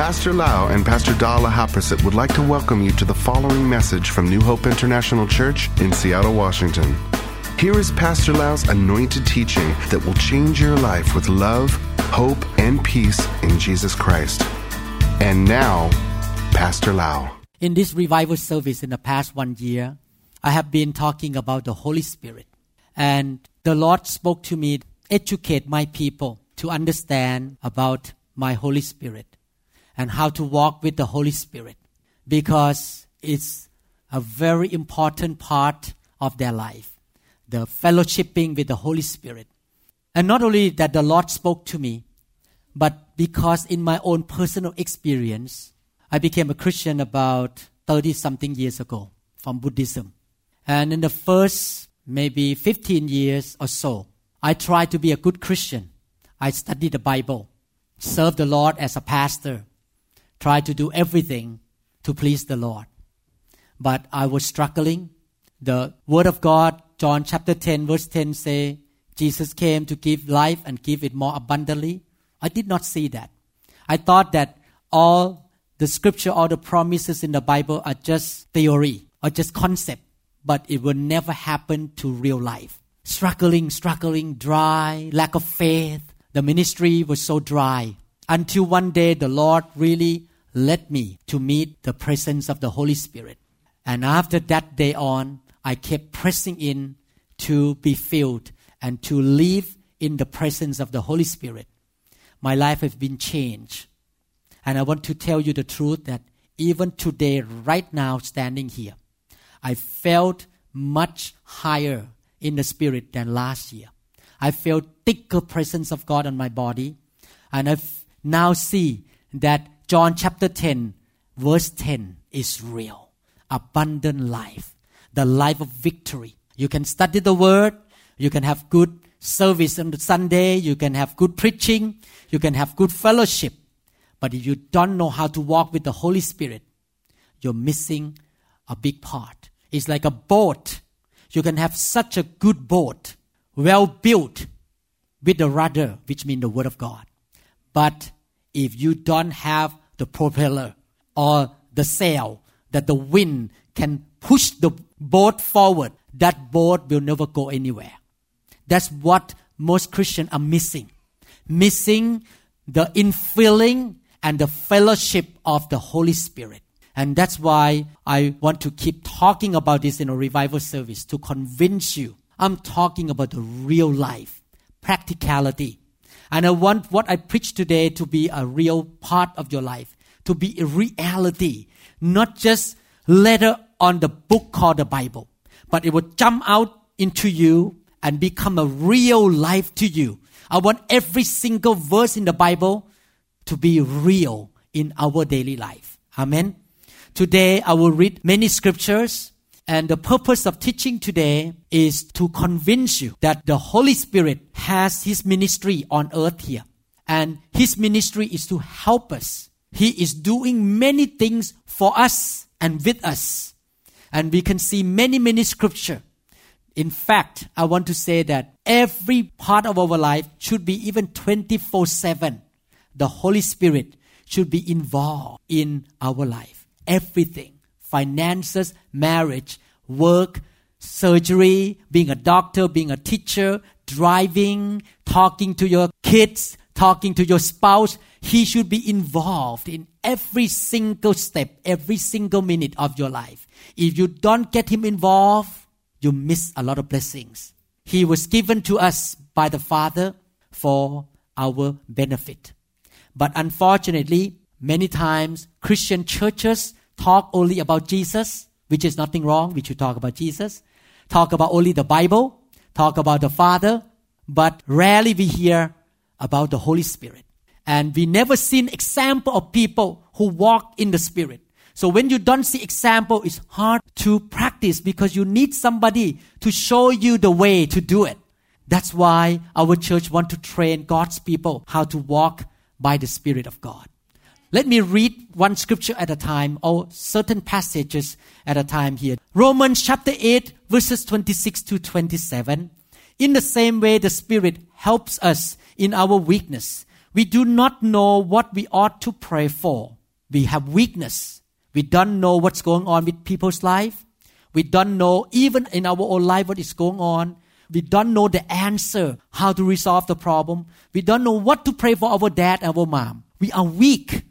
Pastor Lau and Pastor Dala Haprasit would like to welcome you to the following message from New Hope International Church in Seattle, Washington. Here is Pastor Lau's anointed teaching that will change your life with love, hope, and peace in Jesus Christ. And now, Pastor Lau. In this revival service in the past one year, I have been talking about the Holy Spirit. And the Lord spoke to me, educate my people to understand about my Holy Spirit and how to walk with the Holy Spirit because it's a very important part of their life the fellowshipping with the Holy Spirit. And not only that the Lord spoke to me, but because in my own personal experience, I became a Christian about 30 something years ago from Buddhism. And in the first maybe 15 years or so, I tried to be a good Christian. I studied the Bible, served the Lord as a pastor, tried to do everything to please the Lord. But I was struggling. The Word of God, John chapter 10, verse 10 say, Jesus came to give life and give it more abundantly. I did not see that. I thought that all the scripture, all the promises in the Bible are just theory or just concept, but it will never happen to real life. Struggling, struggling, dry, lack of faith. The ministry was so dry until one day the Lord really led me to meet the presence of the Holy Spirit. And after that day on, I kept pressing in to be filled and to live in the presence of the Holy Spirit. My life has been changed. And I want to tell you the truth that even today, right now, standing here, I felt much higher in the spirit than last year. I felt thicker presence of God on my body. And I now see that John chapter 10, verse 10 is real. Abundant life, the life of victory. You can study the word, you can have good service on the Sunday, you can have good preaching, you can have good fellowship. But if you don't know how to walk with the Holy Spirit, you're missing a big part. It's like a boat. You can have such a good boat, well built, with the rudder, which means the Word of God. But if you don't have the propeller or the sail that the wind can push the boat forward, that boat will never go anywhere. That's what most Christians are missing. Missing the infilling and the fellowship of the Holy Spirit. And that's why I want to keep talking about this in a revival service to convince you. I'm talking about the real life, practicality, and I want what I preach today to be a real part of your life, to be a reality, not just letter on the book called the Bible, but it will jump out into you and become a real life to you. I want every single verse in the Bible to be real in our daily life. Amen. Today I will read many scriptures and the purpose of teaching today is to convince you that the Holy Spirit has His ministry on earth here. And His ministry is to help us. He is doing many things for us and with us. And we can see many, many scripture. In fact, I want to say that every part of our life should be even 24 7. The Holy Spirit should be involved in our life. Everything finances, marriage, work, surgery, being a doctor, being a teacher, driving, talking to your kids, talking to your spouse. He should be involved in every single step, every single minute of your life. If you don't get him involved, you miss a lot of blessings. He was given to us by the Father for our benefit. But unfortunately, many times Christian churches talk only about Jesus, which is nothing wrong. We should talk about Jesus. Talk about only the Bible. Talk about the Father. But rarely we hear about the Holy Spirit. And we never seen example of people who walk in the Spirit. So when you don't see example, it's hard to practice because you need somebody to show you the way to do it. That's why our church want to train God's people how to walk by the Spirit of God. Let me read one scripture at a time or certain passages at a time here. Romans chapter 8 verses 26 to 27. In the same way, the Spirit helps us in our weakness. we do not know what we ought to pray for. We have weakness. We don't know what's going on with people's life. We don't know even in our own life what is going on. We don't know the answer, how to resolve the problem. We don't know what to pray for our dad our mom. We are weak.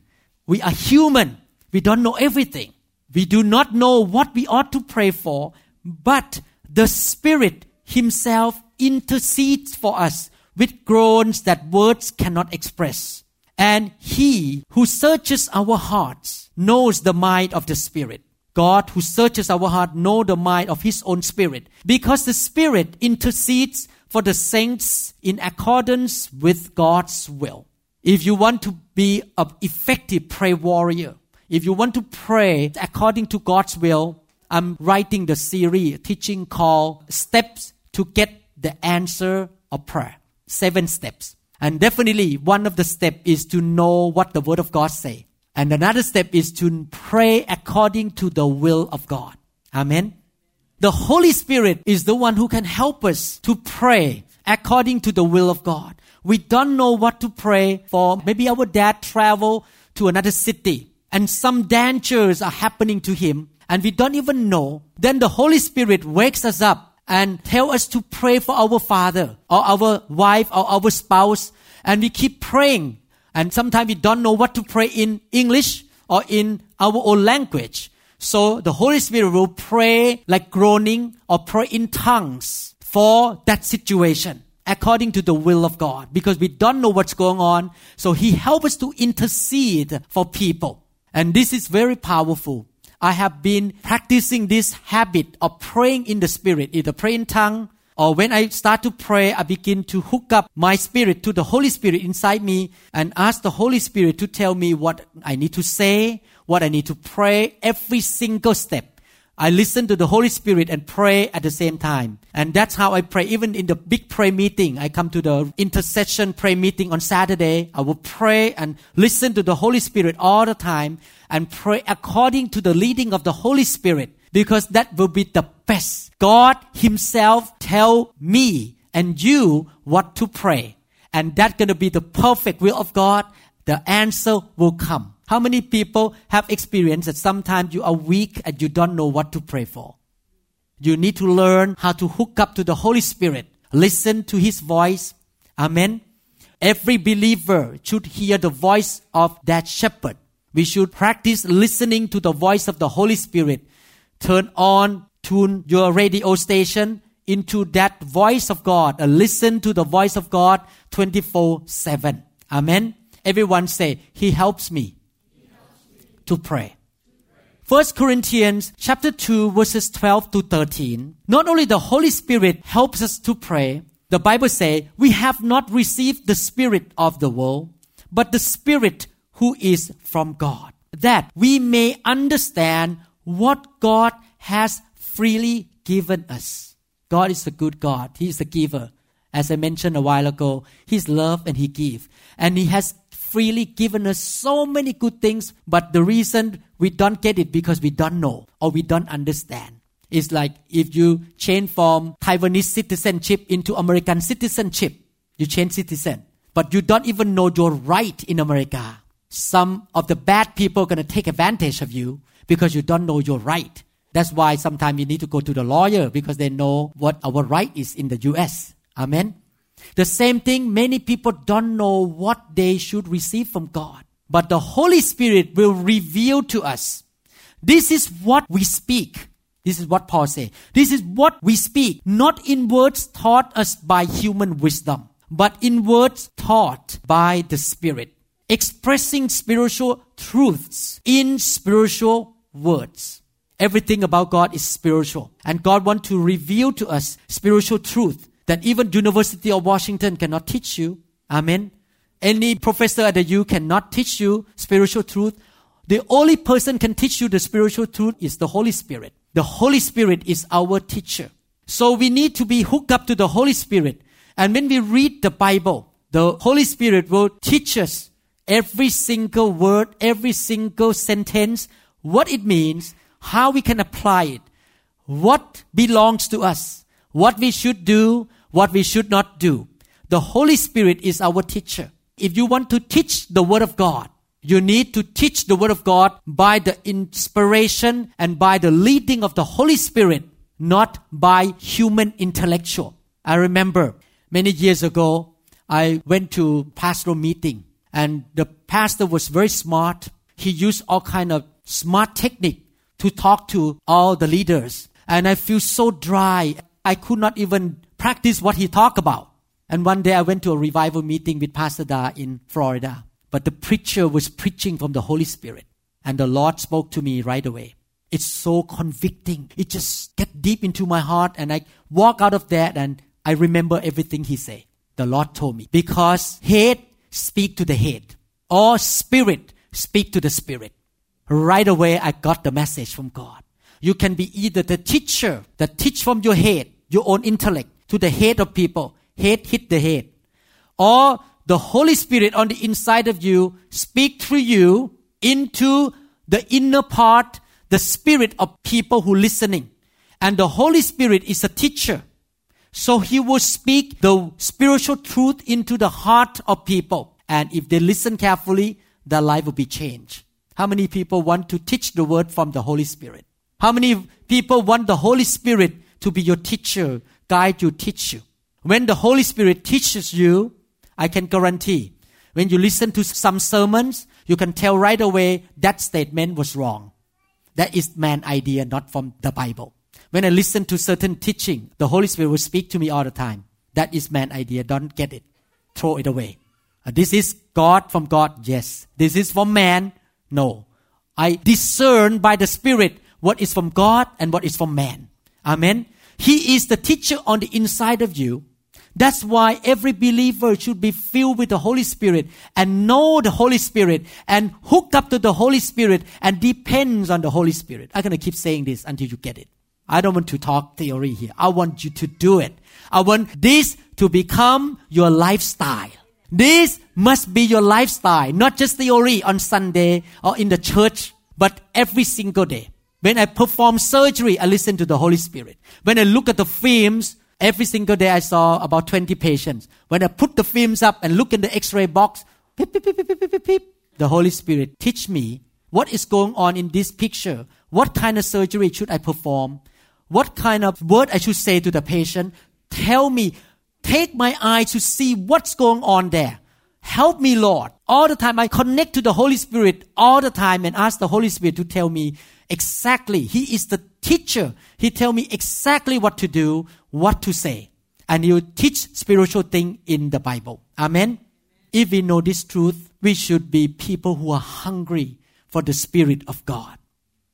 We are human. We don't know everything. We do not know what we ought to pray for, but the Spirit Himself intercedes for us with groans that words cannot express. And He who searches our hearts knows the mind of the Spirit. God who searches our heart know the mind of His own Spirit because the Spirit intercedes for the saints in accordance with God's will. If you want to be an effective prayer warrior, if you want to pray according to God's will, I'm writing the series teaching called Steps to Get the Answer of Prayer. Seven steps. And definitely one of the steps is to know what the Word of God say. And another step is to pray according to the will of God. Amen. The Holy Spirit is the one who can help us to pray according to the will of God. We don't know what to pray for. Maybe our dad travel to another city and some dangers are happening to him and we don't even know, then the Holy Spirit wakes us up and tell us to pray for our father or our wife or our spouse and we keep praying and sometimes we don't know what to pray in English or in our own language. So the Holy Spirit will pray like groaning or pray in tongues for that situation according to the will of God because we don't know what's going on. So He helps us to intercede for people. And this is very powerful. I have been practicing this habit of praying in the spirit, either pray in tongue, or when I start to pray, I begin to hook up my spirit to the Holy Spirit inside me and ask the Holy Spirit to tell me what I need to say, what I need to pray every single step. I listen to the Holy Spirit and pray at the same time. And that's how I pray. Even in the big prayer meeting, I come to the intercession prayer meeting on Saturday. I will pray and listen to the Holy Spirit all the time and pray according to the leading of the Holy Spirit because that will be the best. God Himself tell me and you what to pray. And that's going to be the perfect will of God. The answer will come. How many people have experienced that sometimes you are weak and you don't know what to pray for? You need to learn how to hook up to the Holy Spirit. Listen to His voice. Amen. Every believer should hear the voice of that shepherd. We should practice listening to the voice of the Holy Spirit. Turn on, tune your radio station into that voice of God and listen to the voice of God 24 7. Amen. Everyone say, He helps me to pray. 1 Corinthians chapter 2 verses 12 to 13. Not only the Holy Spirit helps us to pray, the Bible says we have not received the spirit of the world, but the spirit who is from God, that we may understand what God has freely given us. God is a good God. He is the giver. As I mentioned a while ago, He's love and He gives. And He has freely given us so many good things, but the reason we don't get it because we don't know or we don't understand. It's like if you change from Taiwanese citizenship into American citizenship, you change citizen, but you don't even know your right in America. Some of the bad people are going to take advantage of you because you don't know your right. That's why sometimes you need to go to the lawyer because they know what our right is in the US. Amen. The same thing, many people don't know what they should receive from God. But the Holy Spirit will reveal to us. This is what we speak. This is what Paul says. This is what we speak, not in words taught us by human wisdom, but in words taught by the Spirit, expressing spiritual truths in spiritual words. Everything about God is spiritual, and God wants to reveal to us spiritual truth that even University of Washington cannot teach you. Amen. Any professor at the U cannot teach you spiritual truth. The only person can teach you the spiritual truth is the Holy Spirit. The Holy Spirit is our teacher. So we need to be hooked up to the Holy Spirit. And when we read the Bible, the Holy Spirit will teach us every single word, every single sentence, what it means, how we can apply it, what belongs to us, what we should do, what we should not do. The Holy Spirit is our teacher. If you want to teach the Word of God, you need to teach the Word of God by the inspiration and by the leading of the Holy Spirit, not by human intellectual. I remember many years ago, I went to pastoral meeting and the pastor was very smart. He used all kind of smart technique to talk to all the leaders. And I feel so dry. I could not even practice what he talked about. And one day I went to a revival meeting with Pastor Da in Florida. But the preacher was preaching from the Holy Spirit. And the Lord spoke to me right away. It's so convicting. It just get deep into my heart and I walk out of that and I remember everything he said. The Lord told me. Because head speak to the head. Or spirit speak to the spirit. Right away I got the message from God. You can be either the teacher that teach from your head, your own intellect, to the head of people. Head hit the head. Or the Holy Spirit on the inside of you speak through you into the inner part, the spirit of people who listening. And the Holy Spirit is a teacher. So he will speak the spiritual truth into the heart of people. And if they listen carefully, their life will be changed. How many people want to teach the word from the Holy Spirit? How many people want the Holy Spirit to be your teacher, guide you, teach you? When the Holy Spirit teaches you, I can guarantee when you listen to some sermons, you can tell right away that statement was wrong. That is man idea, not from the Bible. When I listen to certain teaching, the Holy Spirit will speak to me all the time. That is man idea. Don't get it. Throw it away. Uh, this is God from God. Yes. This is from man. No. I discern by the Spirit what is from God and what is from man. Amen. He is the teacher on the inside of you. That's why every believer should be filled with the Holy Spirit and know the Holy Spirit and hook up to the Holy Spirit and depends on the Holy Spirit. I'm going to keep saying this until you get it. I don't want to talk theory here. I want you to do it. I want this to become your lifestyle. This must be your lifestyle, not just theory on Sunday or in the church, but every single day. When I perform surgery, I listen to the Holy Spirit. When I look at the films, Every single day I saw about 20 patients. When I put the films up and look in the x-ray box, beep, beep, beep, the Holy Spirit teach me what is going on in this picture. What kind of surgery should I perform? What kind of word I should say to the patient? Tell me, take my eye to see what's going on there. Help me, Lord. All the time I connect to the Holy Spirit all the time and ask the Holy Spirit to tell me exactly. He is the teacher. He tell me exactly what to do, what to say. And he teach spiritual thing in the Bible. Amen. If we know this truth, we should be people who are hungry for the Spirit of God.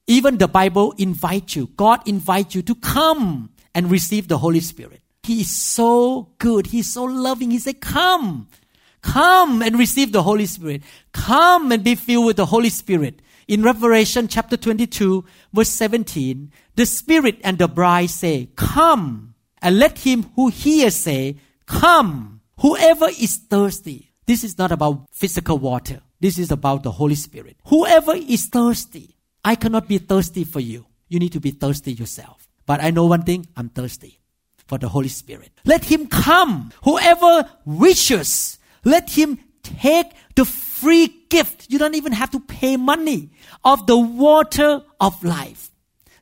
Even the Bible invites you. God invites you to come and receive the Holy Spirit. He is so good. He's so loving. He said, come. Come and receive the Holy Spirit. Come and be filled with the Holy Spirit. In Revelation chapter 22, verse 17, the Spirit and the bride say, Come, and let him who hears say, Come. Whoever is thirsty, this is not about physical water. This is about the Holy Spirit. Whoever is thirsty, I cannot be thirsty for you. You need to be thirsty yourself. But I know one thing, I'm thirsty for the Holy Spirit. Let him come. Whoever wishes, let him take the free gift. You don't even have to pay money of the water of life.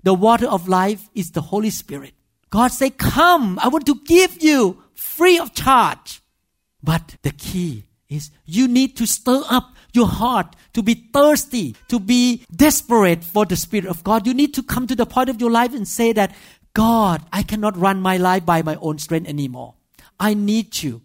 The water of life is the Holy Spirit. God say, come, I want to give you free of charge. But the key is you need to stir up your heart to be thirsty, to be desperate for the Spirit of God. You need to come to the point of your life and say that, God, I cannot run my life by my own strength anymore. I need you.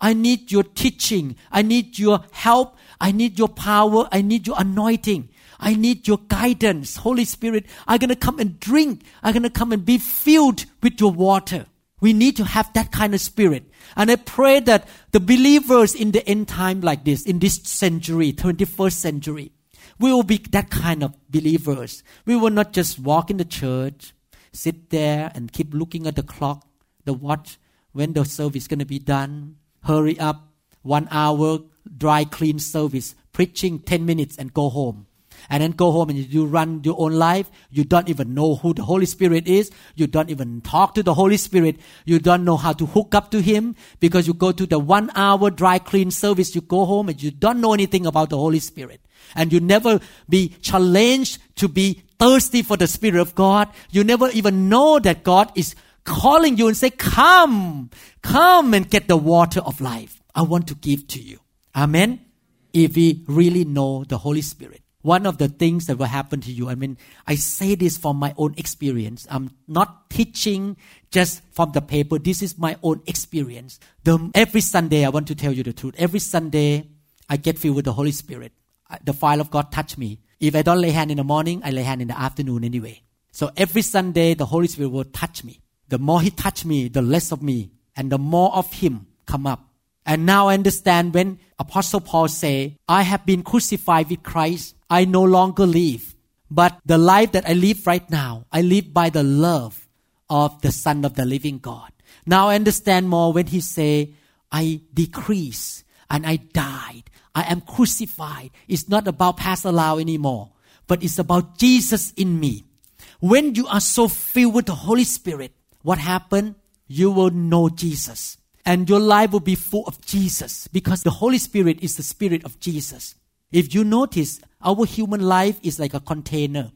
I need your teaching. I need your help. I need your power. I need your anointing. I need your guidance. Holy Spirit, I'm going to come and drink. I'm going to come and be filled with your water. We need to have that kind of spirit. And I pray that the believers in the end time like this, in this century, 21st century, we will be that kind of believers. We will not just walk in the church, sit there and keep looking at the clock, the watch, when the service is going to be done hurry up, one hour dry clean service, preaching 10 minutes and go home. and then go home and you run your own life. You don't even know who the Holy Spirit is. You don't even talk to the Holy Spirit. You don't know how to hook up to Him because you go to the one hour dry clean service. You go home and you don't know anything about the Holy Spirit. And you never be challenged to be thirsty for the Spirit of God. You never even know that God is calling you and say, come, come and get the water of life. I want to give to you. Amen. If we really know the Holy Spirit. One of the things that will happen to you, I mean, I say this from my own experience. I'm not teaching just from the paper. This is my own experience. The, every Sunday, I want to tell you the truth. Every Sunday, I get filled with the Holy Spirit. The fire of God touch me. If I don't lay hand in the morning, I lay hand in the afternoon anyway. So every Sunday, the Holy Spirit will touch me. The more He touch me, the less of me, and the more of Him come up. And now I understand when Apostle Paul say, I have been crucified with Christ. I no longer live. But the life that I live right now, I live by the love of the Son of the living God. Now I understand more when he say, I decrease and I died. I am crucified. It's not about Pastor Lau anymore, but it's about Jesus in me. When you are so filled with the Holy Spirit, what happened? You will know Jesus and your life will be full of Jesus because the Holy Spirit is the Spirit of Jesus. If you notice, our human life is like a container.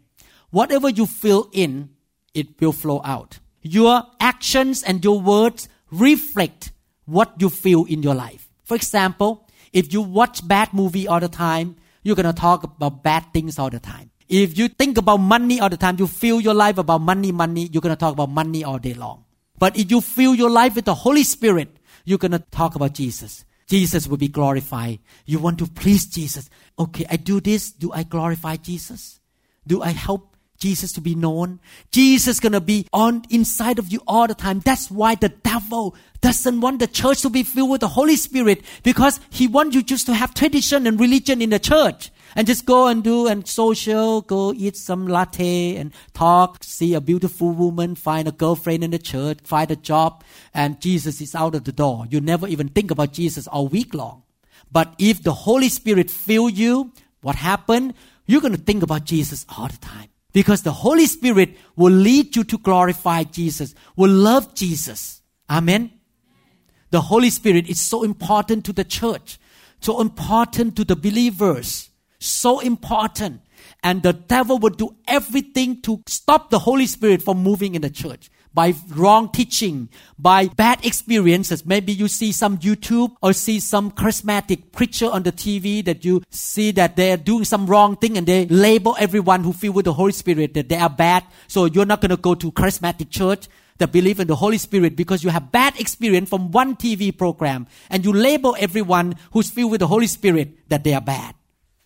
Whatever you fill in, it will flow out. Your actions and your words reflect what you feel in your life. For example, if you watch bad movie all the time, you're gonna talk about bad things all the time. If you think about money all the time, you feel your life about money, money, you're gonna talk about money all day long. But if you fill your life with the Holy Spirit, you're going to talk about Jesus. Jesus will be glorified. You want to please Jesus. Okay, I do this. Do I glorify Jesus? Do I help Jesus to be known? Jesus gonna be on inside of you all the time. That's why the devil doesn't want the church to be filled with the Holy Spirit because he wants you just to have tradition and religion in the church and just go and do and social, go eat some latte and talk, see a beautiful woman, find a girlfriend in the church, find a job, and Jesus is out of the door. You never even think about Jesus all week long. But if the Holy Spirit fill you, what happened? You're going to think about Jesus all the time. Because the Holy Spirit will lead you to glorify Jesus, will love Jesus. Amen. The Holy Spirit is so important to the church, so important to the believers so important. And the devil would do everything to stop the Holy Spirit from moving in the church by wrong teaching, by bad experiences. Maybe you see some YouTube or see some charismatic preacher on the TV that you see that they are doing some wrong thing and they label everyone who filled with the Holy Spirit that they are bad. So you're not going to go to charismatic church that believe in the Holy Spirit because you have bad experience from one TV program and you label everyone who's filled with the Holy Spirit that they are bad.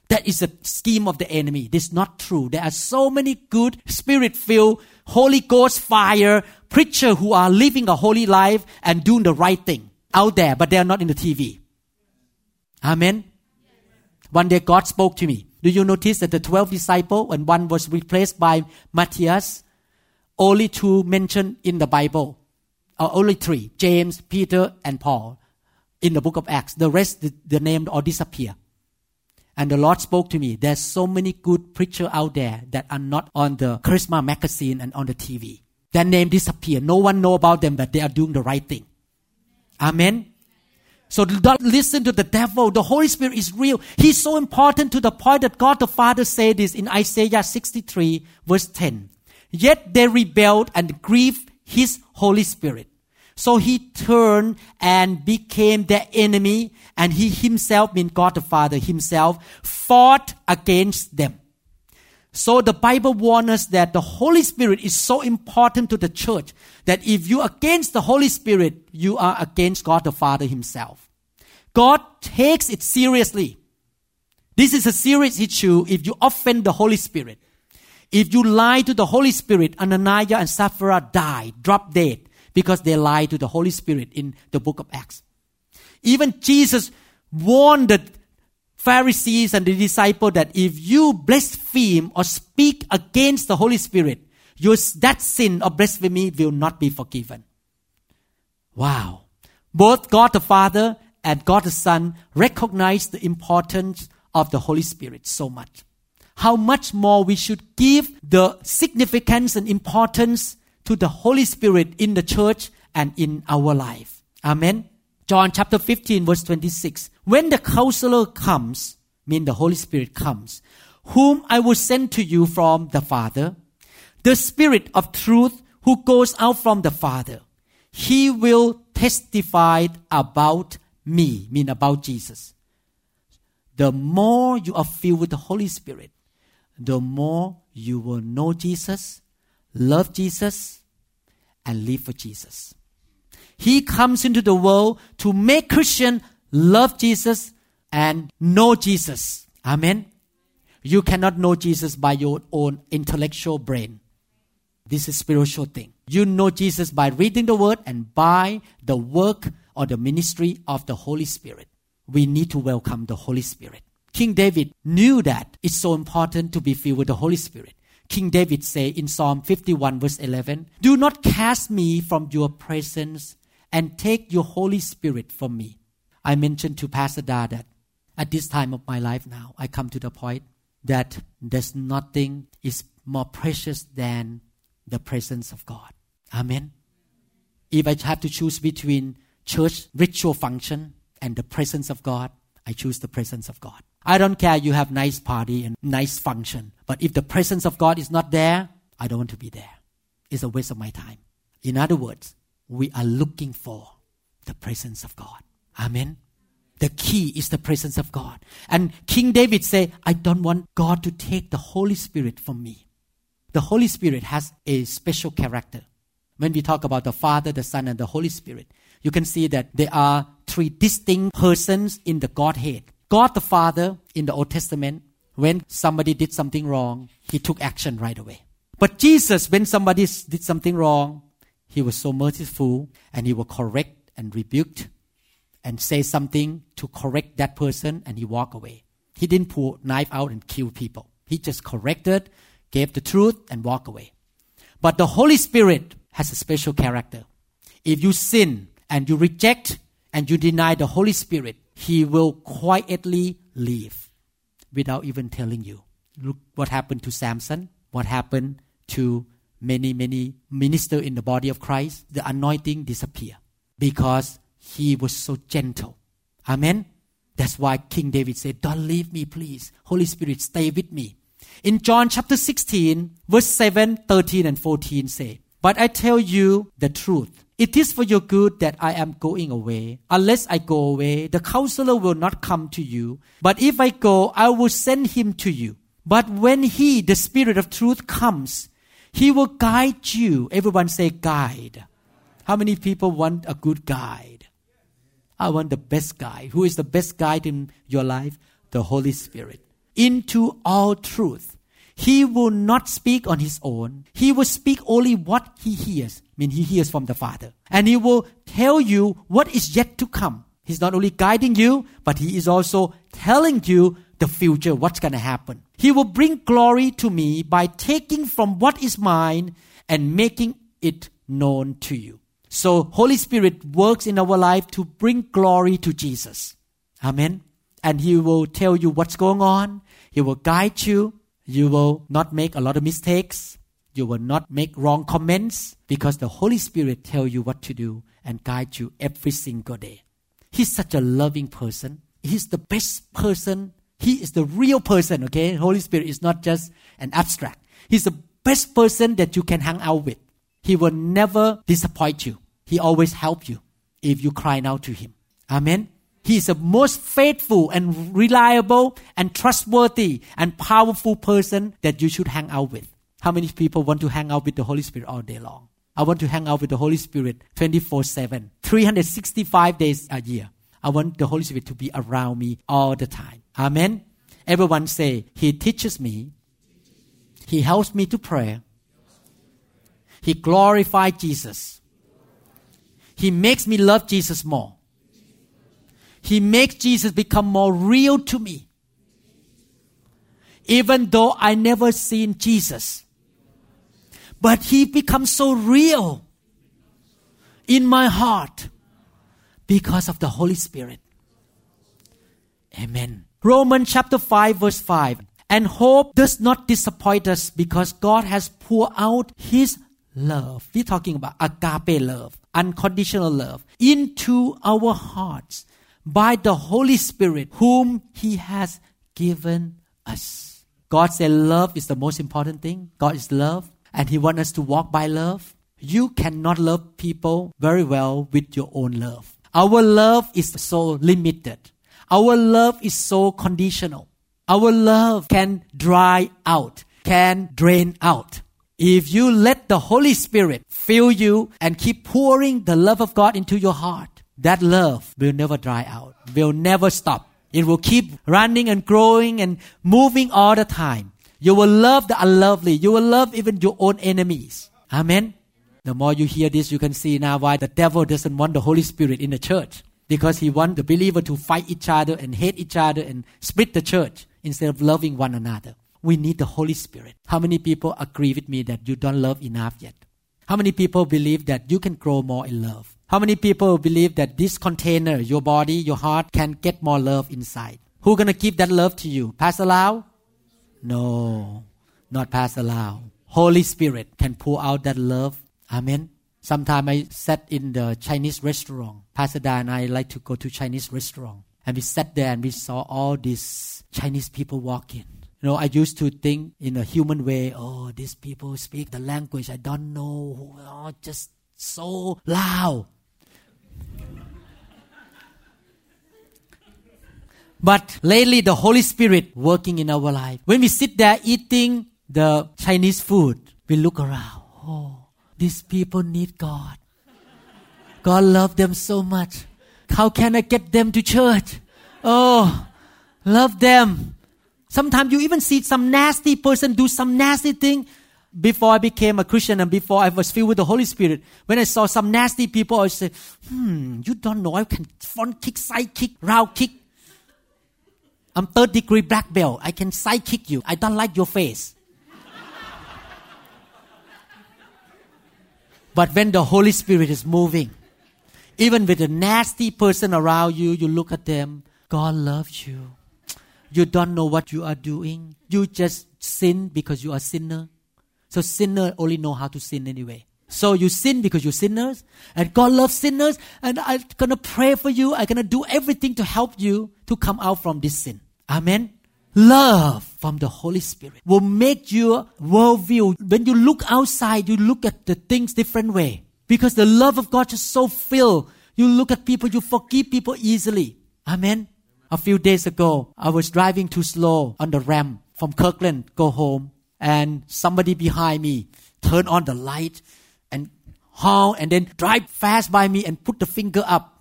That is a scheme of the enemy. This is not true. There are so many good, spirit filled, Holy Ghost fire preacher who are living a holy life and doing the right thing out there, but they are not in the TV. Amen. One day God spoke to me. Do you notice that the 12 disciples, when one was replaced by Matthias, only two mentioned in the Bible, or only three, James, Peter, and Paul, in the book of Acts. The rest, the, the name all disappear. And the Lord spoke to me. There's so many good preachers out there that are not on the Charisma magazine and on the TV. Their name disappear. No one know about them, but they are doing the right thing. Amen. So don't listen to the devil. The Holy Spirit is real. He's so important to the point that God the Father said this in Isaiah 63 verse 10. Yet they rebelled and grieved His Holy Spirit. So he turned and became their enemy, and he himself, mean God the Father himself, fought against them. So the Bible warns us that the Holy Spirit is so important to the church that if you against the Holy Spirit, you are against God the Father himself. God takes it seriously. This is a serious issue if you offend the Holy Spirit. If you lie to the Holy Spirit, Ananias and Sapphira died, drop dead because they lied to the Holy Spirit in the book of Acts. Even Jesus warned the Pharisees and the disciples that if you blaspheme or speak against the Holy Spirit, your, that sin of blasphemy will not be forgiven. Wow. Both God the Father and God the Son recognize the importance of the Holy Spirit so much. how much more we should give the significance and importance to the Holy Spirit in the church and in our life. Amen. John chapter 15 verse 26. When the counselor comes, mean the Holy Spirit comes, whom I will send to you from the Father, the Spirit of truth who goes out from the Father, he will testify about me, mean about Jesus. The more you are filled with the Holy Spirit, the more you will know Jesus, love Jesus, and live for Jesus. He comes into the world to make Christian love Jesus and know Jesus. Amen. You cannot know Jesus by your own intellectual brain. This is spiritual thing. You know Jesus by reading the word and by the work or the ministry of the Holy Spirit. We need to welcome the Holy Spirit. King David knew that it's so important to be filled with the Holy Spirit. King David say in Psalm 51 verse 11, Do not cast me from your presence and take your Holy Spirit from me. I mentioned to Pastor Da that at this time of my life now, I come to the point that there's nothing is more precious than the presence of God. Amen. If I have to choose between church ritual function and the presence of God, I choose the presence of God. I don't care you have nice party and nice function, but if the presence of God is not there, I don't want to be there. It's a waste of my time. In other words, we are looking for the presence of God. Amen. The key is the presence of God. And King David said, I don't want God to take the Holy Spirit from me. The Holy Spirit has a special character. When we talk about the Father, the Son, and the Holy Spirit, you can see that there are three distinct persons in the Godhead. God the Father in the Old Testament, when somebody did something wrong, he took action right away. But Jesus, when somebody did something wrong, he was so merciful and he will correct and rebuke and say something to correct that person and he walk away. He didn't pull knife out and kill people. He just corrected, gave the truth and walk away. But the Holy Spirit has a special character. If you sin and you reject and you deny the Holy Spirit, He will quietly leave without even telling you. Look what happened to Samson, what happened to many, many ministers in the body of Christ. The anointing disappear because he was so gentle. Amen. That's why King David said, Don't leave me, please. Holy Spirit, stay with me. In John chapter 16, verse 7, 13, and 14 say, But I tell you the truth. It is for your good that I am going away. Unless I go away, the counselor will not come to you. But if I go, I will send him to you. But when he, the Spirit of truth, comes, he will guide you. Everyone say guide. How many people want a good guide? I want the best guide. Who is the best guide in your life? The Holy Spirit. Into all truth. He will not speak on his own. He will speak only what he hears. I mean, he hears from the Father. And he will tell you what is yet to come. He's not only guiding you, but he is also telling you the future, what's going to happen. He will bring glory to me by taking from what is mine and making it known to you. So Holy Spirit works in our life to bring glory to Jesus. Amen. And He will tell you what's going on. He will guide you. You will not make a lot of mistakes. You will not make wrong comments because the Holy Spirit tell you what to do and guide you every single day. He's such a loving person. He's the best person. He is the real person, okay? Holy Spirit is not just an abstract. He's the best person that you can hang out with. He will never disappoint you. He always help you if you cry out to Him. Amen. He is the most faithful and reliable and trustworthy and powerful person that you should hang out with. How many people want to hang out with the Holy Spirit all day long? I want to hang out with the Holy Spirit 24 7, 365 days a year. I want the Holy Spirit to be around me all the time. Amen. Everyone say, He teaches me. He helps me to pray. He glorifies Jesus. He makes me love Jesus more. He makes Jesus become more real to me. Even though I never seen Jesus. But he becomes so real in my heart because of the Holy Spirit. Amen. Romans chapter 5 verse 5. And hope does not disappoint us because God has poured out His love. We're talking about agape love, unconditional love, into our hearts by the Holy Spirit, whom He has given us. God said love is the most important thing. God is love, and He wants us to walk by love. You cannot love people very well with your own love. Our love is so limited. Our love is so conditional. Our love can dry out, can drain out. If you let the Holy Spirit fill you and keep pouring the love of God into your heart, that love will never dry out, will never stop. It will keep running and growing and moving all the time. You will love the unlovely. You will love even your own enemies. Amen. The more you hear this, you can see now why the devil doesn't want the Holy Spirit in the church. Because he wants the believer to fight each other and hate each other and split the church instead of loving one another. We need the Holy Spirit. How many people agree with me that you don't love enough yet? How many people believe that you can grow more in love? How many people believe that this container, your body, your heart, can get more love inside? Who gonna give that love to you? Pastor Lau? No, not Pastor Lau. Holy Spirit can pour out that love. Amen. Sometime I sat in the Chinese restaurant. Pastor Da and I like to go to Chinese restaurant. And we sat there and we saw all these Chinese people walking. You know, I used to think in a human way, oh, these people speak the language I don't know, oh, just so loud. But lately, the Holy Spirit working in our life. When we sit there eating the Chinese food, we look around. Oh, these people need God. God love them so much. How can I get them to church? Oh, love them. Sometimes you even see some nasty person do some nasty thing. Before I became a Christian and before I was filled with the Holy Spirit, when I saw some nasty people, I say, hmm, you don't know I can front kick, side kick, round kick. I'm third degree black belt. I can side kick you. I don't like your face. but when the Holy Spirit is moving, even with a nasty person around you, you look at them, God loves you. You don't know what you are doing. You just sin because you are sinner. So sinner only know how to sin anyway. So you sin because you're sinners, and God loves sinners, and I'm gonna pray for you. I'm gonna do everything to help you to come out from this sin. Amen. Love from the Holy Spirit will make your worldview. When you look outside, you look at the things different way. Because the love of God is so filled. You look at people, you forgive people easily. Amen. A few days ago, I was driving too slow on the ramp from Kirkland, go home, and somebody behind me turned on the light and honk and then drive fast by me and put the finger up.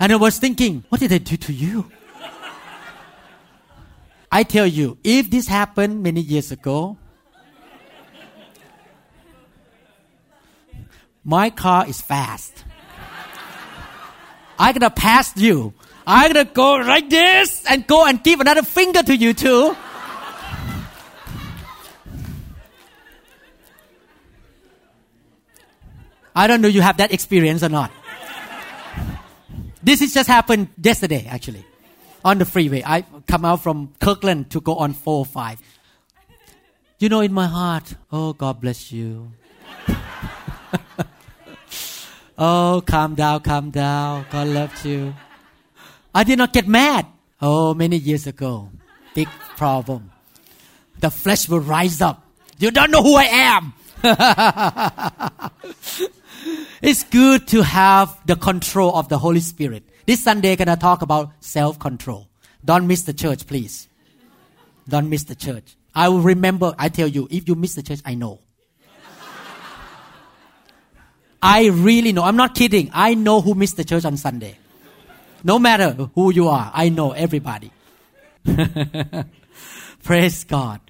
And I was thinking, what did I do to you? I tell you, if this happened many years ago, my car is fast. I'm gonna pass you. I'm gonna go like this and go and give another finger to you too. I don't know you have that experience or not. This has just happened yesterday, actually, on the freeway. I come out from Kirkland to go on 405. You know, in my heart, oh, God bless you. oh, calm down, calm down. God loves you. I did not get mad. Oh, many years ago. Big problem. The flesh will rise up. You don't know who I am. it's good to have the control of the Holy Spirit. This Sunday, gonna talk about self-control. Don't miss the church, please. Don't miss the church. I will remember. I tell you, if you miss the church, I know. I really know. I'm not kidding. I know who missed the church on Sunday. No matter who you are, I know everybody. Praise God.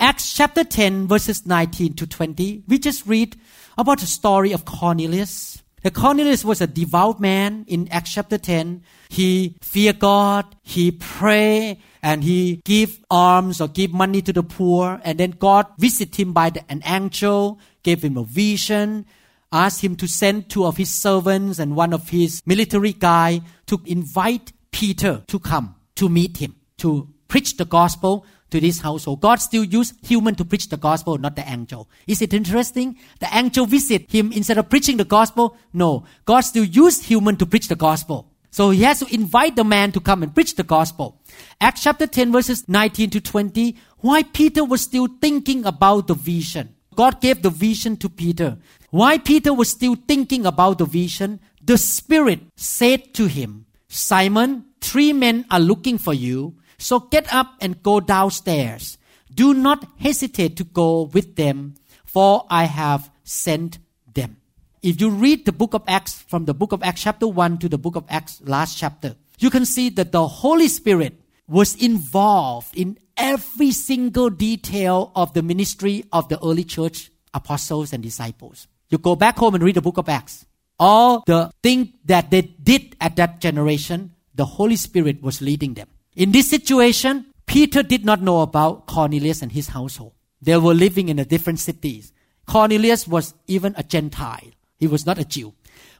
Acts chapter 10, verses 19 to 20. We just read about the story of Cornelius. The Cornelius was a devout man in Acts chapter 10. He feared God, he prayed, and he give alms or give money to the poor. And then God visited him by the, an angel, gave him a vision, asked him to send two of his servants and one of his military guy to invite Peter to come to meet him, to preach the gospel to this household. God still used human to preach the gospel, not the angel. Is it interesting? The angel visit him instead of preaching the gospel. No, God still used human to preach the gospel. So he has to invite the man to come and preach the gospel. Acts chapter 10 verses 19 to 20. Why Peter was still thinking about the vision. God gave the vision to Peter. Why Peter was still thinking about the vision, the Spirit said to him, Simon, three men are looking for you. So get up and go downstairs. Do not hesitate to go with them, for I have sent them. If you read the book of Acts from the book of Acts chapter 1 to the book of Acts last chapter, you can see that the Holy Spirit was involved in every single detail of the ministry of the early church apostles and disciples. You go back home and read the book of Acts. All the things that they did at that generation, the Holy Spirit was leading them. In this situation, Peter did not know about Cornelius and his household. They were living in a different cities. Cornelius was even a Gentile. He was not a Jew.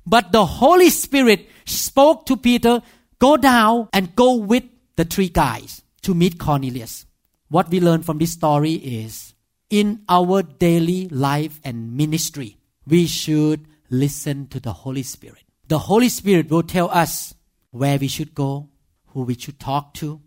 But the Holy Spirit spoke to Peter, go down and go with the three guys to meet Cornelius. What we learn from this story is in our daily life and ministry, we should listen to the Holy Spirit. The Holy Spirit will tell us where we should go, who we should talk to,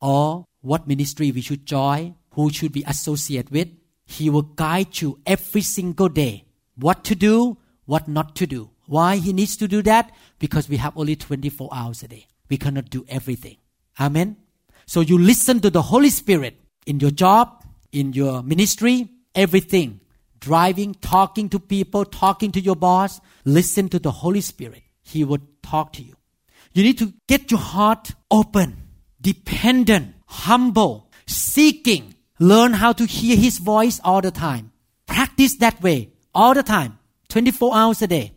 or what ministry we should join, who should we associate with. He will guide you every single day what to do, what not to do. Why he needs to do that? Because we have only 24 hours a day. We cannot do everything. Amen. So you listen to the Holy Spirit in your job, in your ministry, everything. Driving, talking to people, talking to your boss. Listen to the Holy Spirit. He will talk to you. You need to get your heart open, dependent, humble, seeking. Learn how to hear His voice all the time. Practice that way all the time, 24 hours a day.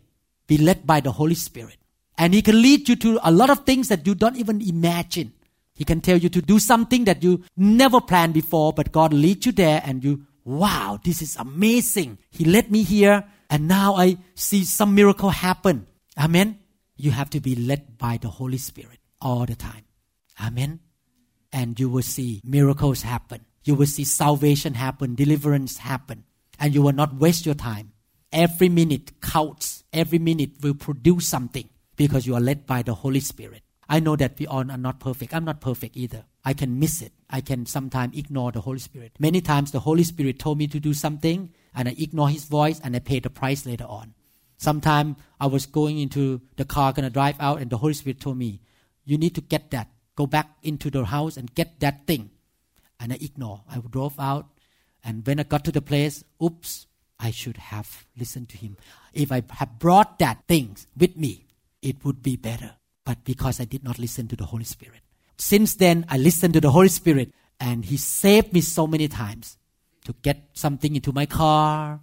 Be led by the Holy Spirit. And He can lead you to a lot of things that you don't even imagine. He can tell you to do something that you never planned before, but God leads you there and you, wow, this is amazing. He led me here and now I see some miracle happen. Amen you have to be led by the Holy Spirit all the time. Amen. And you will see miracles happen. You will see salvation happen, deliverance happen. And you will not waste your time. Every minute counts. Every minute will produce something because you are led by the Holy Spirit. I know that we all are not perfect. I'm not perfect either. I can miss it. I can sometimes ignore the Holy Spirit. Many times the Holy Spirit told me to do something and I ignore His voice and I pay the price later on. Sometime I was going into the car, gonna drive out, and the Holy Spirit told me, "You need to get that. Go back into the house and get that thing." And I ignore. I drove out, and when I got to the place, oops, I should have listened to him. If I had brought that thing with me, it would be better. But because I did not listen to the Holy Spirit, since then I listened to the Holy Spirit, and He saved me so many times to get something into my car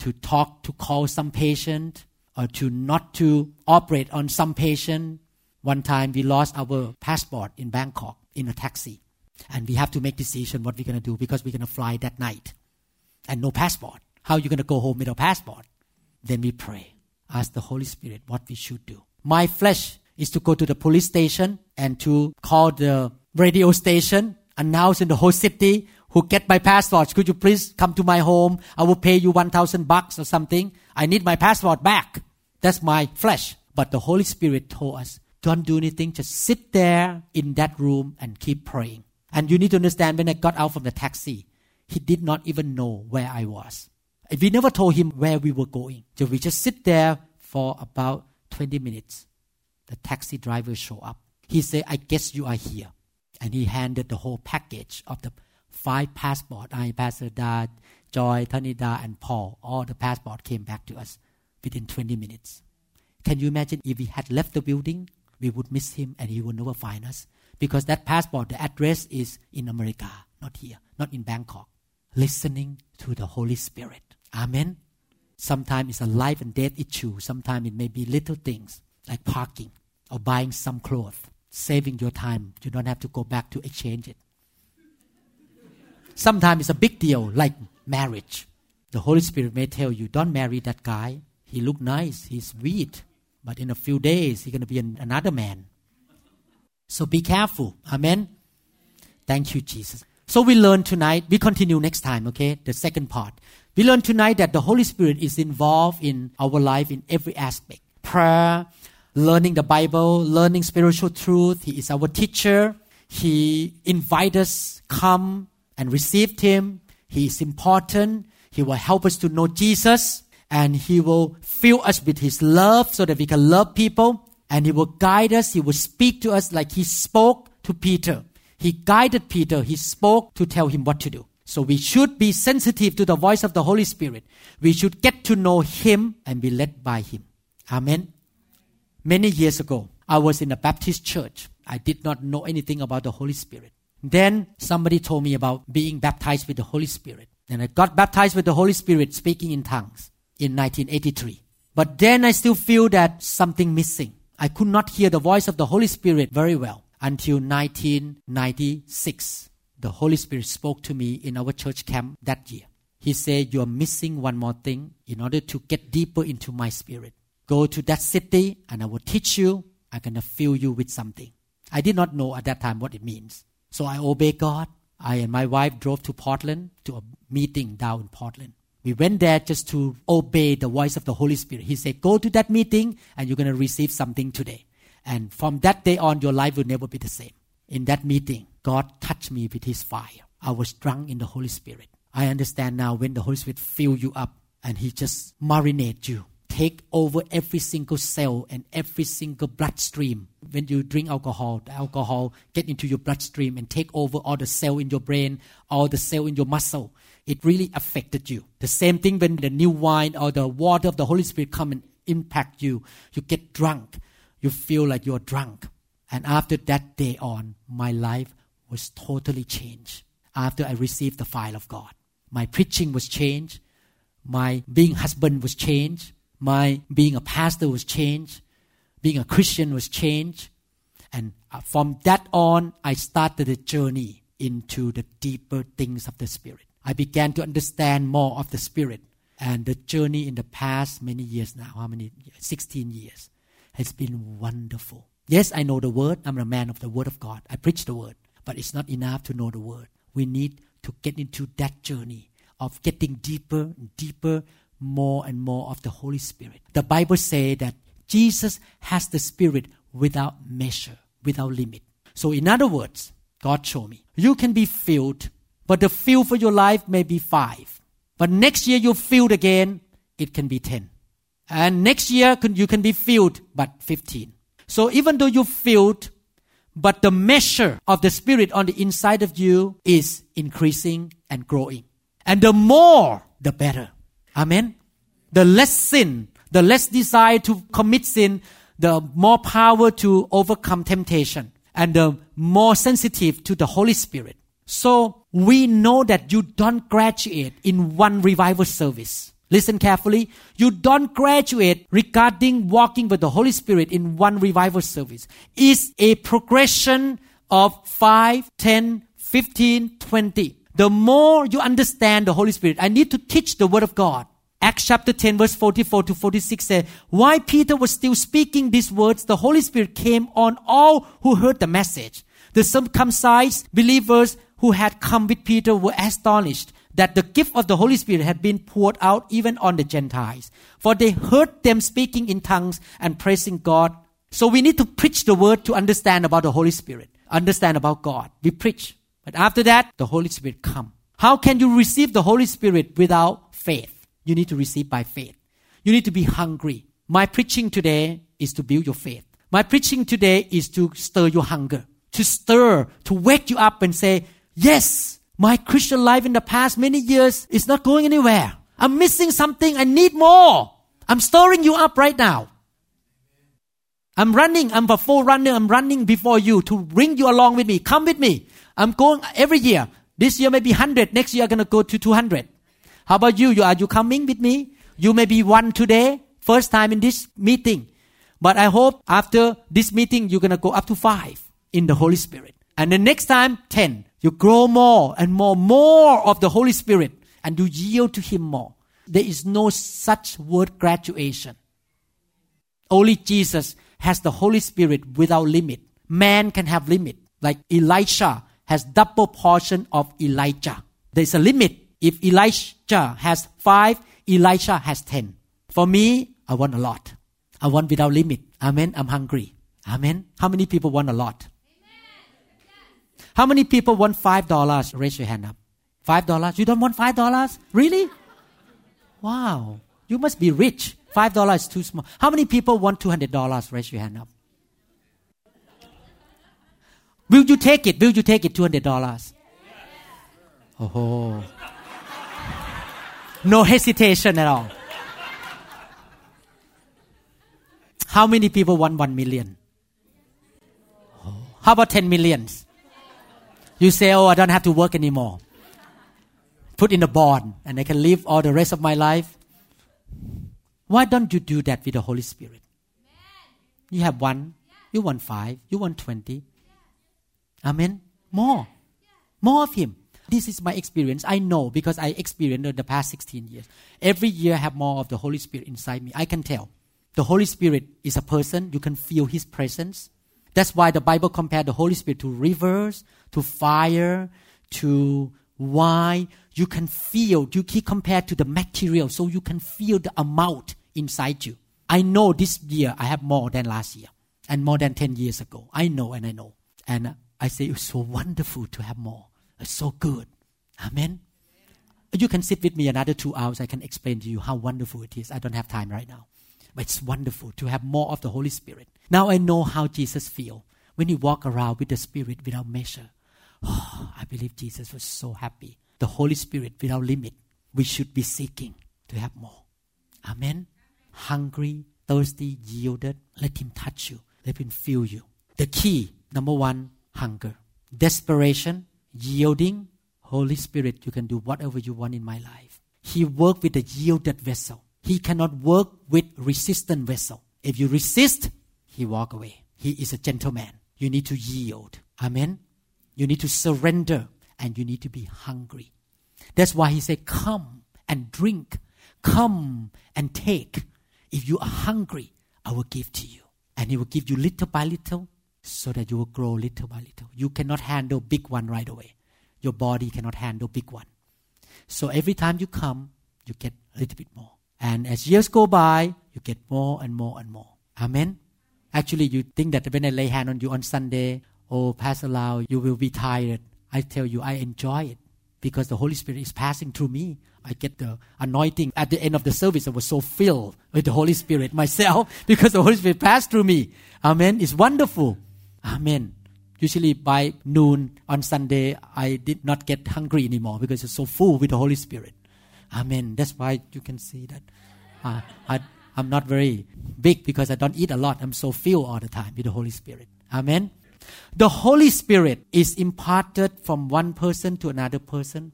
to talk to call some patient or to not to operate on some patient. One time we lost our passport in Bangkok in a taxi. And we have to make decision what we're going to do because we're going to fly that night. And no passport. How you going to go home without passport? Then we pray. Ask the Holy Spirit what we should do. My flesh is to go to the police station and to call the radio station, announce in the whole city who get my passport, could you please come to my home? I will pay you 1000 bucks or something. I need my passport back. That's my flesh. But the Holy Spirit told us, don't do anything, just sit there in that room and keep praying. And you need to understand when I got out from the taxi, he did not even know where I was. We never told him where we were going. So we just sit there for about 20 minutes. The taxi driver show up. He said, I guess you are here. And he handed the whole package of the five passport. I, Pastor Da, Joy, Tanida, and Paul, all the passport came back to us within 20 minutes. Can you imagine if we had left the building, we would miss him and he would never find us? Because that passport, the address is in America, not here, not in Bangkok. Listening to the Holy Spirit. Amen. Sometimes it's a life and death issue. Sometimes it may be little things like parking or buying some clothes, saving your time. You don't have to go back to exchange it. Sometimes it's a big deal, like marriage. The Holy Spirit may tell you, don't marry that guy. He look nice, he's sweet, but in a few days he's going to be an, another man. So be careful. Amen. Thank you, Jesus. So we learn tonight, we continue next time, okay? The second part. We learn tonight that the Holy Spirit is involved in our life in every aspect. Prayer, learning the Bible, learning spiritual truth. He is our teacher. He invites us, come and receive Him. He is important. He will help us to know Jesus and He will fill us with His love so that we can love people. And He will guide us. He will speak to us like He spoke to Peter. He guided Peter. He spoke to tell him what to do. So we should be sensitive to the voice of the Holy Spirit. We should get to know Him and be led by Him. Amen. Many years ago, I was in a Baptist church. I did not know anything about the Holy Spirit. Then somebody told me about being baptized with the Holy Spirit. And I got baptized with the Holy Spirit speaking in tongues in 1983. But then I still feel that something missing. I could not hear the voice of the Holy Spirit very well until 1996. The Holy Spirit spoke to me in our church camp that year. He said, You are missing one more thing in order to get deeper into my spirit. Go to that city and I will teach you. I'm going to fill you with something. I did not know at that time what it means. So I obey God. I and my wife drove to Portland to a meeting down in Portland. We went there just to obey the voice of the Holy Spirit. He said, Go to that meeting and you're going to receive something today. And from that day on, your life will never be the same. In that meeting, God touched me with His fire. I was drunk in the Holy Spirit. I understand now when the Holy Spirit fills you up and He just marinate you take over every single cell and every single bloodstream. When you drink alcohol, the alcohol get into your bloodstream and take over all the cell in your brain, all the cell in your muscle. It really affected you. The same thing when the new wine or the water of the Holy Spirit come and impact you. You get drunk. You feel like you're drunk. And after that day on, my life was totally changed. After I received the file of God, my preaching was changed. My being husband was changed my being a pastor was changed, being a Christian was changed. And uh, from that on, I started a journey into the deeper things of the Spirit. I began to understand more of the Spirit. And the journey in the past many years now, how many? 16 years, has been wonderful. Yes, I know the Word. I'm a man of the Word of God. I preach the Word. But it's not enough to know the Word. We need to get into that journey of getting deeper and deeper more and more of the Holy Spirit. The Bible says that Jesus has the Spirit without measure, without limit. So, in other words, God showed me you can be filled, but the fill for your life may be five. But next year you're filled again, it can be 10. And next year you can be filled, but 15. So, even though you're filled, but the measure of the Spirit on the inside of you is increasing and growing. And the more, the better. Amen. The less sin, the less desire to commit sin, the more power to overcome temptation, and the more sensitive to the Holy Spirit. So we know that you don't graduate in one revival service. Listen carefully. You don't graduate regarding walking with the Holy Spirit in one revival service. It's a progression of 5, 10, 15, 20 the more you understand the Holy Spirit, I need to teach the Word of God. Acts chapter 10 verse 44 to 46 says, While Peter was still speaking these words, the Holy Spirit came on all who heard the message. The circumcised believers who had come with Peter were astonished that the gift of the Holy Spirit had been poured out even on the Gentiles. For they heard them speaking in tongues and praising God. So we need to preach the word to understand about the Holy Spirit, understand about God. We preach. But after that, the Holy Spirit come. How can you receive the Holy Spirit without faith? You need to receive by faith. You need to be hungry. My preaching today is to build your faith. My preaching today is to stir your hunger, to stir, to wake you up and say, yes, my Christian life in the past many years is not going anywhere. I'm missing something. I need more. I'm stirring you up right now. I'm running. I'm a forerunner. I'm running before you to bring you along with me. Come with me. I'm going every year. This year maybe 100. Next year I'm going to go to 200. How about you? you? Are you coming with me? You may be one today, first time in this meeting. But I hope after this meeting, you're going to go up to five in the Holy Spirit. And the next time, 10. You grow more and more, more of the Holy Spirit and you yield to Him more. There is no such word graduation. Only Jesus has the Holy Spirit without limit. Man can have limit. Like Elisha has double portion of Elijah. There's a limit. If Elijah has five, Elisha has ten. For me, I want a lot. I want without limit. Amen. I'm hungry. Amen. How many people want a lot? How many people want five dollars? Raise your hand up. Five dollars? You don't want five dollars? Really? Wow. You must be rich. Five dollars is too small. How many people want two hundred dollars? Raise your hand up. Will you take it? Will you take it? Two hundred dollars. Oh. No hesitation at all. How many people want one million? How about ten millions? You say, oh, I don't have to work anymore. Put in a bond and I can live all the rest of my life. Why don't you do that with the Holy Spirit? You have one, you want five, you want twenty. Amen. More. More of Him. This is my experience. I know because I experienced in the past 16 years. Every year I have more of the Holy Spirit inside me. I can tell. The Holy Spirit is a person. You can feel His presence. That's why the Bible compared the Holy Spirit to rivers, to fire, to wine. You can feel, you keep compared to the material, so you can feel the amount inside you. I know this year I have more than last year and more than 10 years ago. I know and I know. And I say it's so wonderful to have more. It's so good. Amen. You can sit with me another two hours. I can explain to you how wonderful it is. I don't have time right now. But it's wonderful to have more of the Holy Spirit. Now I know how Jesus feel when he walk around with the Spirit without measure. Oh, I believe Jesus was so happy. The Holy Spirit without limit. We should be seeking to have more. Amen. Hungry, thirsty, yielded. Let him touch you. Let him feel you. The key, number one, hunger. Desperation, yielding. Holy Spirit, you can do whatever you want in my life. He worked with a yielded vessel. He cannot work with resistant vessel. If you resist, he walk away. He is a gentleman. You need to yield. Amen. You need to surrender and you need to be hungry. That's why he said, Come and drink. Come and take. If you are hungry, I will give to you. And he will give you little by little so that you will grow little by little. You cannot handle big one right away. Your body cannot handle big one. So every time you come, you get a little bit more. And as years go by, you get more and more and more. Amen. Actually, you think that when I lay hand on you on Sunday, oh, Pastor Lau, you will be tired. I tell you, I enjoy it because the Holy Spirit is passing through me. I get the anointing at the end of the service. I was so filled with the Holy Spirit myself because the Holy Spirit passed through me. Amen. It's wonderful. Amen. Usually by noon on Sunday, I did not get hungry anymore because it's so full with the Holy Spirit. Amen. That's why you can see that uh, I, I'm not very big because I don't eat a lot. I'm so filled all the time with the Holy Spirit. Amen. The Holy Spirit is imparted from one person to another person.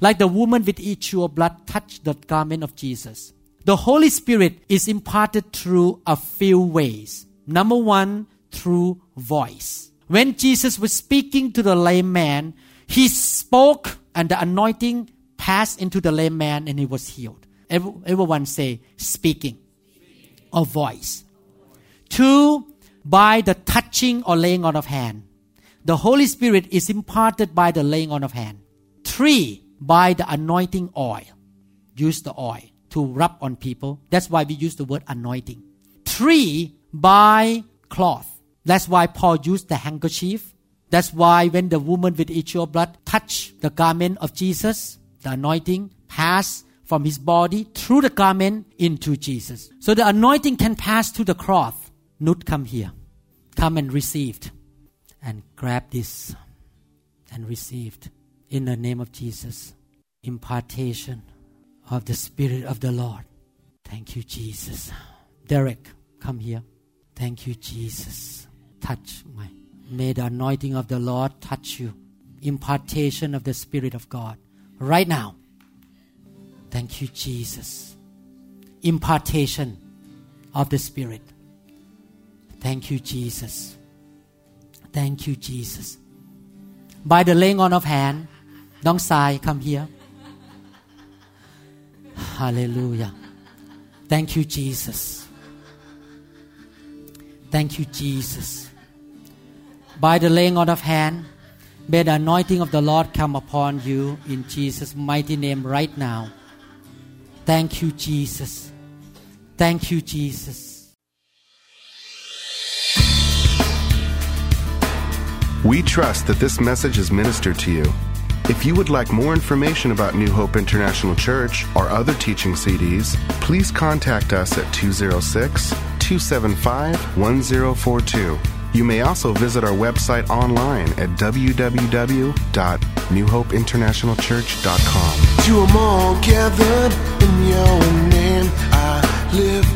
Like the woman with issue of blood touched the garment of Jesus. The Holy Spirit is imparted through a few ways. Number one, through voice. When Jesus was speaking to the lame man, he spoke and the anointing passed into the lame man and he was healed. Everyone say speaking or voice. Two, by the touching or laying on of hand. The Holy Spirit is imparted by the laying on of hand. Three, by the anointing oil. Use the oil to rub on people. That's why we use the word anointing. Three, by cloth. That's why Paul used the handkerchief. That's why when the woman with issue of blood touched the garment of Jesus, the anointing passed from his body through the garment into Jesus. So the anointing can pass through the cloth. Not come here. Come and received. And grab this and received in the name of Jesus. Impartation of the Spirit of the Lord. Thank you, Jesus. Derek, come here. Thank you, Jesus touch my. May the anointing of the Lord touch you. Impartation of the Spirit of God. Right now. Thank you, Jesus. Impartation of the Spirit. Thank you, Jesus. Thank you, Jesus. By the laying on of hand, don't Sai, come here. Hallelujah. Thank you, Jesus. Thank you, Jesus by the laying on of hand, May the anointing of the Lord come upon you in Jesus' mighty name right now. Thank you, Jesus. Thank you, Jesus. We trust that this message is ministered to you. If you would like more information about New Hope International Church or other teaching CDs, please contact us at 206 275 1042. You may also visit our website online at www.newhopeinternationalchurch.com. To them all gathered in your name, I lift